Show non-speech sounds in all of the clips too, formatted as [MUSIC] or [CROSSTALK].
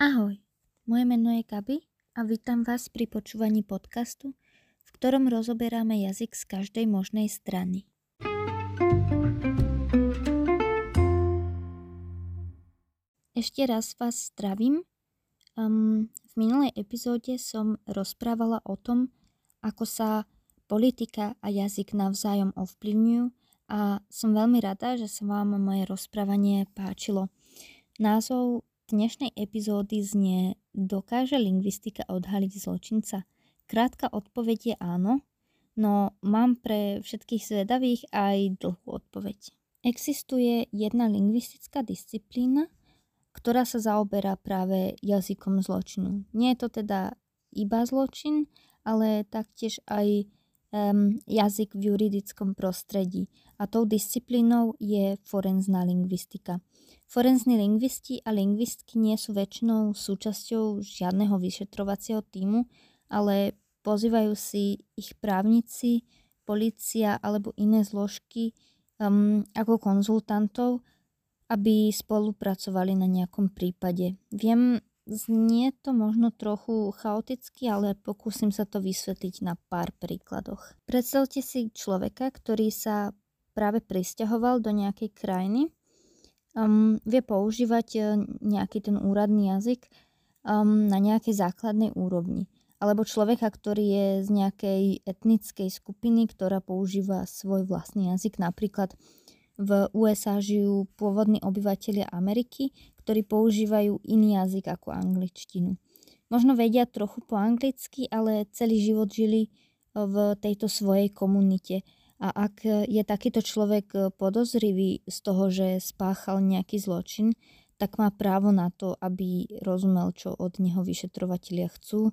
Ahoj, moje meno je Gabi a vítam vás pri počúvaní podcastu, v ktorom rozoberáme jazyk z každej možnej strany. Ešte raz vás zdravím. Um, v minulej epizóde som rozprávala o tom, ako sa politika a jazyk navzájom ovplyvňujú a som veľmi rada, že sa vám moje rozprávanie páčilo. Názov dnešnej epizódy znie Dokáže lingvistika odhaliť zločinca? Krátka odpoveď je áno, no mám pre všetkých zvedavých aj dlhú odpoveď. Existuje jedna lingvistická disciplína, ktorá sa zaoberá práve jazykom zločinu. Nie je to teda iba zločin, ale taktiež aj um, jazyk v juridickom prostredí. A tou disciplínou je forenzná lingvistika. Forenzní lingvisti a lingvistky nie sú väčšinou súčasťou žiadneho vyšetrovacieho týmu, ale pozývajú si ich právnici, policia alebo iné zložky um, ako konzultantov, aby spolupracovali na nejakom prípade. Viem, znie to možno trochu chaoticky, ale pokúsim sa to vysvetliť na pár príkladoch. Predstavte si človeka, ktorý sa práve pristahoval do nejakej krajiny um, vie používať uh, nejaký ten úradný jazyk um, na nejakej základnej úrovni. Alebo človeka, ktorý je z nejakej etnickej skupiny, ktorá používa svoj vlastný jazyk. Napríklad v USA žijú pôvodní obyvateľia Ameriky, ktorí používajú iný jazyk ako angličtinu. Možno vedia trochu po anglicky, ale celý život žili v tejto svojej komunite a ak je takýto človek e, podozrivý z toho, že spáchal nejaký zločin, tak má právo na to, aby rozumel, čo od neho vyšetrovatelia chcú, e,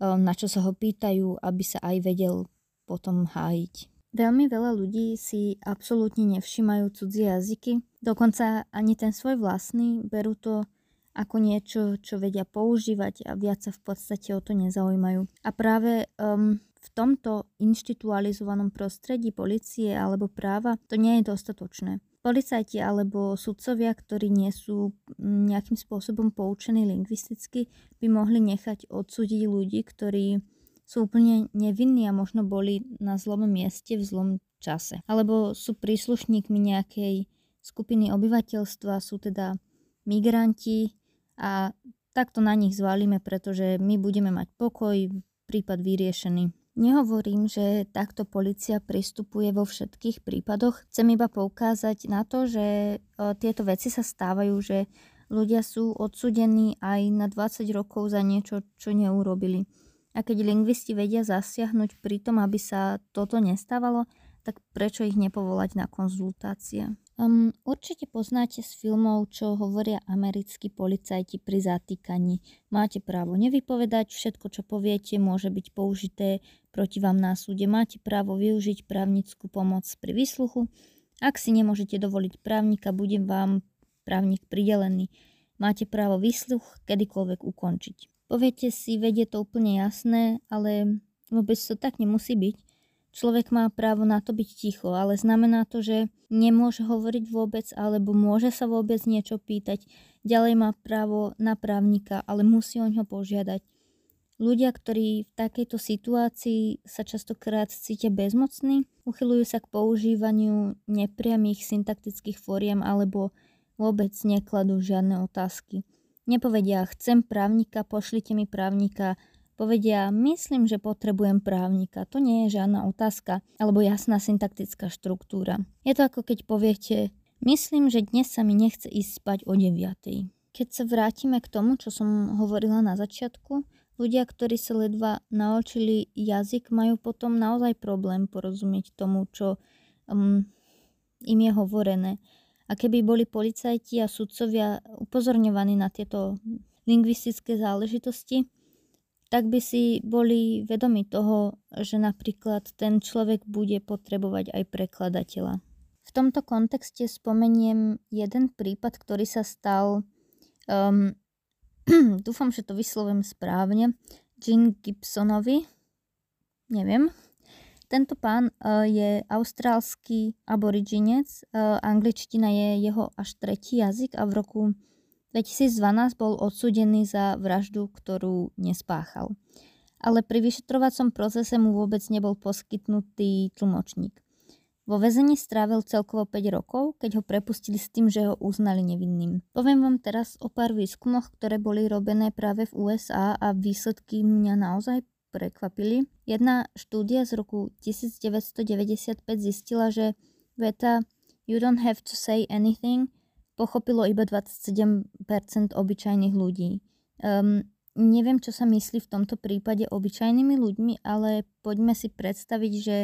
na čo sa ho pýtajú, aby sa aj vedel potom hájiť. Veľmi veľa ľudí si absolútne nevšimajú cudzie jazyky, dokonca ani ten svoj vlastný, berú to ako niečo, čo vedia používať a viac sa v podstate o to nezaujímajú. A práve um, v tomto inštitualizovanom prostredí policie alebo práva to nie je dostatočné. Policajti alebo sudcovia, ktorí nie sú nejakým spôsobom poučení lingvisticky, by mohli nechať odsúdiť ľudí, ktorí sú úplne nevinní a možno boli na zlom mieste v zlom čase. Alebo sú príslušníkmi nejakej skupiny obyvateľstva, sú teda migranti a takto na nich zvalíme, pretože my budeme mať pokoj, prípad vyriešený. Nehovorím, že takto policia pristupuje vo všetkých prípadoch. Chcem iba poukázať na to, že e, tieto veci sa stávajú, že ľudia sú odsudení aj na 20 rokov za niečo, čo neurobili. A keď lingvisti vedia zasiahnuť pri tom, aby sa toto nestávalo, tak prečo ich nepovolať na konzultácie? Um, určite poznáte z filmov, čo hovoria americkí policajti pri zatýkaní. Máte právo nevypovedať, všetko, čo poviete, môže byť použité proti vám na súde. Máte právo využiť právnickú pomoc pri výsluchu. Ak si nemôžete dovoliť právnika, bude vám právnik pridelený. Máte právo výsluch kedykoľvek ukončiť. Poviete si, vedie to úplne jasné, ale vôbec to tak nemusí byť. Človek má právo na to byť ticho, ale znamená to, že nemôže hovoriť vôbec alebo môže sa vôbec niečo pýtať. Ďalej má právo na právnika, ale musí o ňo požiadať. Ľudia, ktorí v takejto situácii sa častokrát cítia bezmocní, uchylujú sa k používaniu nepriamých syntaktických fóriem alebo vôbec nekladú žiadne otázky. Nepovedia, chcem právnika, pošlite mi právnika, Povedia, myslím, že potrebujem právnika. To nie je žiadna otázka alebo jasná syntaktická štruktúra. Je to ako keď poviete, myslím, že dnes sa mi nechce ísť spať o 9. Keď sa vrátime k tomu, čo som hovorila na začiatku, ľudia, ktorí sa ledva naučili jazyk, majú potom naozaj problém porozumieť tomu, čo um, im je hovorené. A keby boli policajti a sudcovia upozorňovaní na tieto lingvistické záležitosti, tak by si boli vedomi toho, že napríklad ten človek bude potrebovať aj prekladateľa. V tomto kontexte spomeniem jeden prípad, ktorý sa stal, um, [CLEARS THROAT] dúfam, že to vyslovím správne, Jean Gibsonovi, neviem. Tento pán uh, je austrálsky aboriginec, uh, angličtina je jeho až tretí jazyk a v roku 2012 bol odsúdený za vraždu, ktorú nespáchal. Ale pri vyšetrovacom procese mu vôbec nebol poskytnutý tlmočník. Vo väzení strávil celkovo 5 rokov, keď ho prepustili s tým, že ho uznali nevinným. Poviem vám teraz o pár výskumoch, ktoré boli robené práve v USA a výsledky mňa naozaj prekvapili. Jedna štúdia z roku 1995 zistila, že veta You don't have to say anything pochopilo iba 27% obyčajných ľudí. Um, neviem, čo sa myslí v tomto prípade obyčajnými ľuďmi, ale poďme si predstaviť, že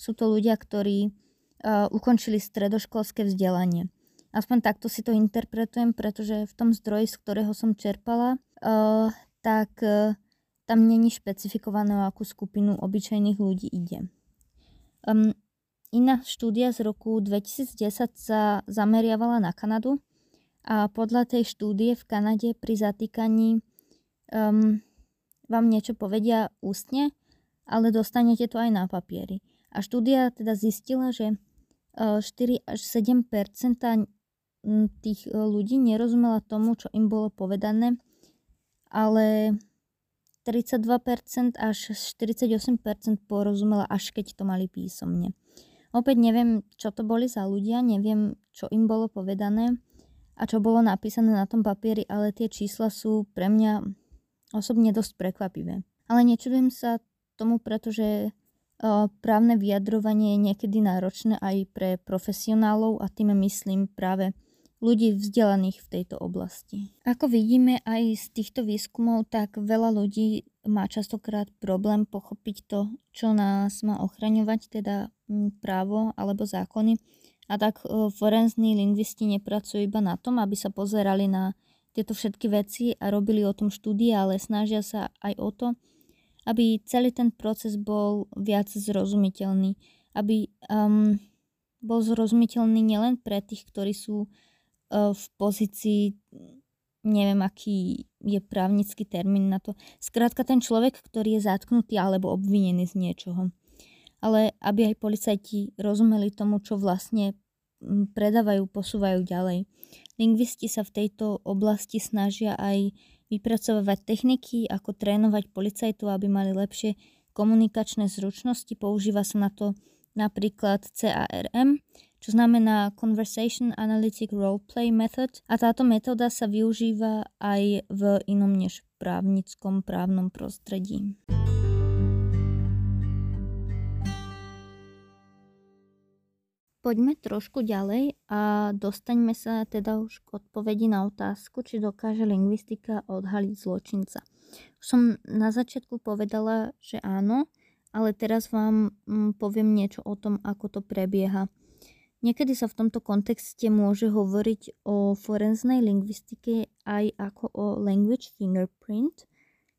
sú to ľudia, ktorí uh, ukončili stredoškolské vzdelanie. Aspoň takto si to interpretujem, pretože v tom zdroji, z ktorého som čerpala, uh, tak uh, tam není špecifikované, o akú skupinu obyčajných ľudí ide. Um, Iná štúdia z roku 2010 sa zameriavala na Kanadu a podľa tej štúdie v Kanade pri zatýkaní um, vám niečo povedia ústne, ale dostanete to aj na papieri. A štúdia teda zistila, že 4 uh, až 7 tých uh, ľudí nerozumela tomu, čo im bolo povedané, ale 32% až 48% porozumela, až keď to mali písomne. Opäť neviem, čo to boli za ľudia, neviem, čo im bolo povedané a čo bolo napísané na tom papieri, ale tie čísla sú pre mňa osobne dosť prekvapivé. Ale nečudujem sa tomu, pretože právne vyjadrovanie je niekedy náročné aj pre profesionálov a tým myslím práve ľudí vzdelaných v tejto oblasti. Ako vidíme aj z týchto výskumov, tak veľa ľudí má častokrát problém pochopiť to, čo nás má ochraňovať, teda právo alebo zákony. A tak e, forenzní lingvisti nepracujú iba na tom, aby sa pozerali na tieto všetky veci a robili o tom štúdie, ale snažia sa aj o to, aby celý ten proces bol viac zrozumiteľný. Aby um, bol zrozumiteľný nielen pre tých, ktorí sú uh, v pozícii, neviem aký je právnický termín na to. Skrátka ten človek, ktorý je zatknutý alebo obvinený z niečoho ale aby aj policajti rozumeli tomu, čo vlastne predávajú, posúvajú ďalej. Lingvisti sa v tejto oblasti snažia aj vypracovať techniky, ako trénovať policajtov, aby mali lepšie komunikačné zručnosti. Používa sa na to napríklad CARM, čo znamená Conversation Analytic Roleplay Method a táto metóda sa využíva aj v inom než právnickom právnom prostredí. Poďme trošku ďalej a dostaňme sa teda už k odpovedi na otázku, či dokáže lingvistika odhaliť zločinca. Už som na začiatku povedala, že áno, ale teraz vám mm, poviem niečo o tom, ako to prebieha. Niekedy sa v tomto kontexte môže hovoriť o forenznej lingvistike aj ako o language fingerprint,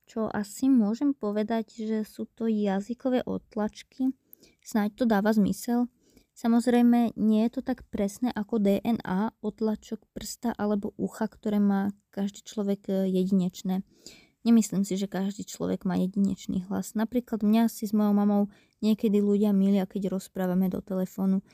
čo asi môžem povedať, že sú to jazykové otlačky. Snáď to dáva zmysel. Samozrejme, nie je to tak presné ako DNA, otlačok prsta alebo ucha, ktoré má každý človek e, jedinečné. Nemyslím si, že každý človek má jedinečný hlas. Napríklad mňa si s mojou mamou niekedy ľudia milia, keď rozprávame do telefónu.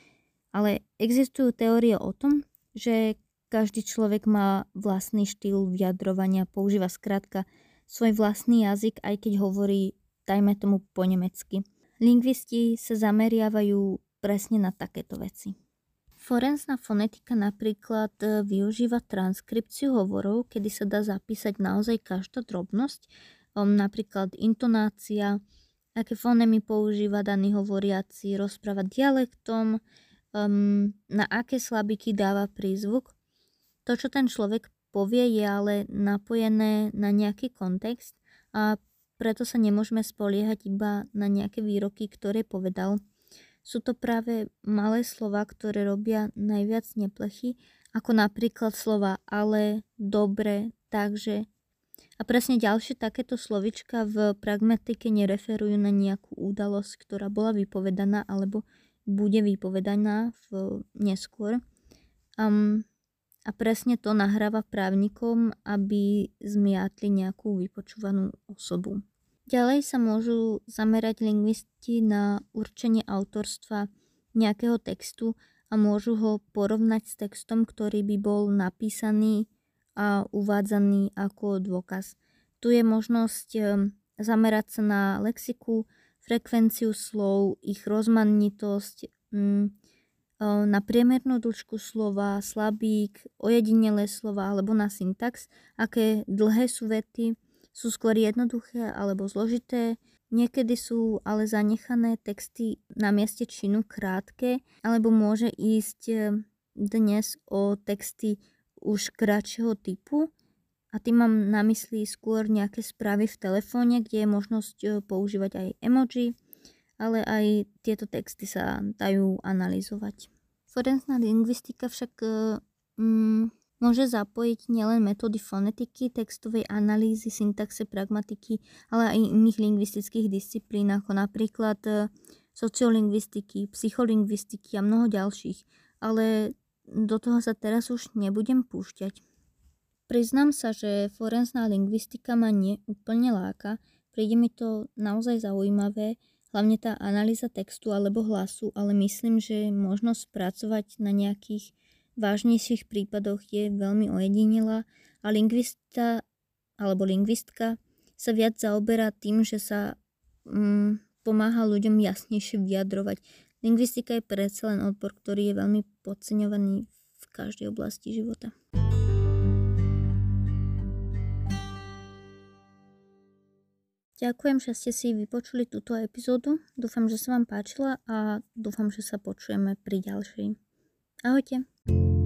Ale existujú teórie o tom, že každý človek má vlastný štýl vyjadrovania, používa skrátka svoj vlastný jazyk, aj keď hovorí, dajme tomu po nemecky. Lingvisti sa zameriavajú presne na takéto veci. Forenzná fonetika napríklad e, využíva transkripciu hovorov, kedy sa dá zapísať naozaj každá drobnosť, napríklad intonácia, aké fonemy používa daný hovoriaci, rozpráva dialektom, na aké slabiky dáva prízvuk. To, čo ten človek povie, je ale napojené na nejaký kontext a preto sa nemôžeme spoliehať iba na nejaké výroky, ktoré povedal. Sú to práve malé slova, ktoré robia najviac neplechy, ako napríklad slova ale, dobre, takže. A presne ďalšie takéto slovička v pragmatike nereferujú na nejakú udalosť, ktorá bola vypovedaná alebo bude vypovedaná v neskôr. Um, a presne to nahráva právnikom, aby zmiatli nejakú vypočúvanú osobu. Ďalej sa môžu zamerať lingvisti na určenie autorstva nejakého textu a môžu ho porovnať s textom, ktorý by bol napísaný a uvádzaný ako dôkaz. Tu je možnosť zamerať sa na lexiku, frekvenciu slov, ich rozmanitosť, mm, na priemernú dĺžku slova, slabík, ojedinelé slova alebo na syntax, aké dlhé sú vety, sú skôr jednoduché alebo zložité, niekedy sú ale zanechané texty na mieste činu krátke, alebo môže ísť dnes o texty už kratšieho typu, a tým mám na mysli skôr nejaké správy v telefóne, kde je možnosť e, používať aj emoji, ale aj tieto texty sa dajú analyzovať. Forenzná lingvistika však mm, môže zapojiť nielen metódy fonetiky, textovej analýzy, syntaxe, pragmatiky, ale aj iných lingvistických disciplín, ako napríklad e, sociolingvistiky, psycholingvistiky a mnoho ďalších. Ale do toho sa teraz už nebudem púšťať. Priznám sa, že forenzná lingvistika ma neúplne láka, príde mi to naozaj zaujímavé, hlavne tá analýza textu alebo hlasu, ale myslím, že možnosť pracovať na nejakých vážnejších prípadoch je veľmi ojedinila a lingvista alebo lingvistka sa viac zaoberá tým, že sa mm, pomáha ľuďom jasnejšie vyjadrovať. Lingvistika je predsa len odbor, ktorý je veľmi podceňovaný v každej oblasti života. Ďakujem, že ste si vypočuli túto epizódu. Dúfam, že sa vám páčila a dúfam, že sa počujeme pri ďalšej. Ahojte. thank you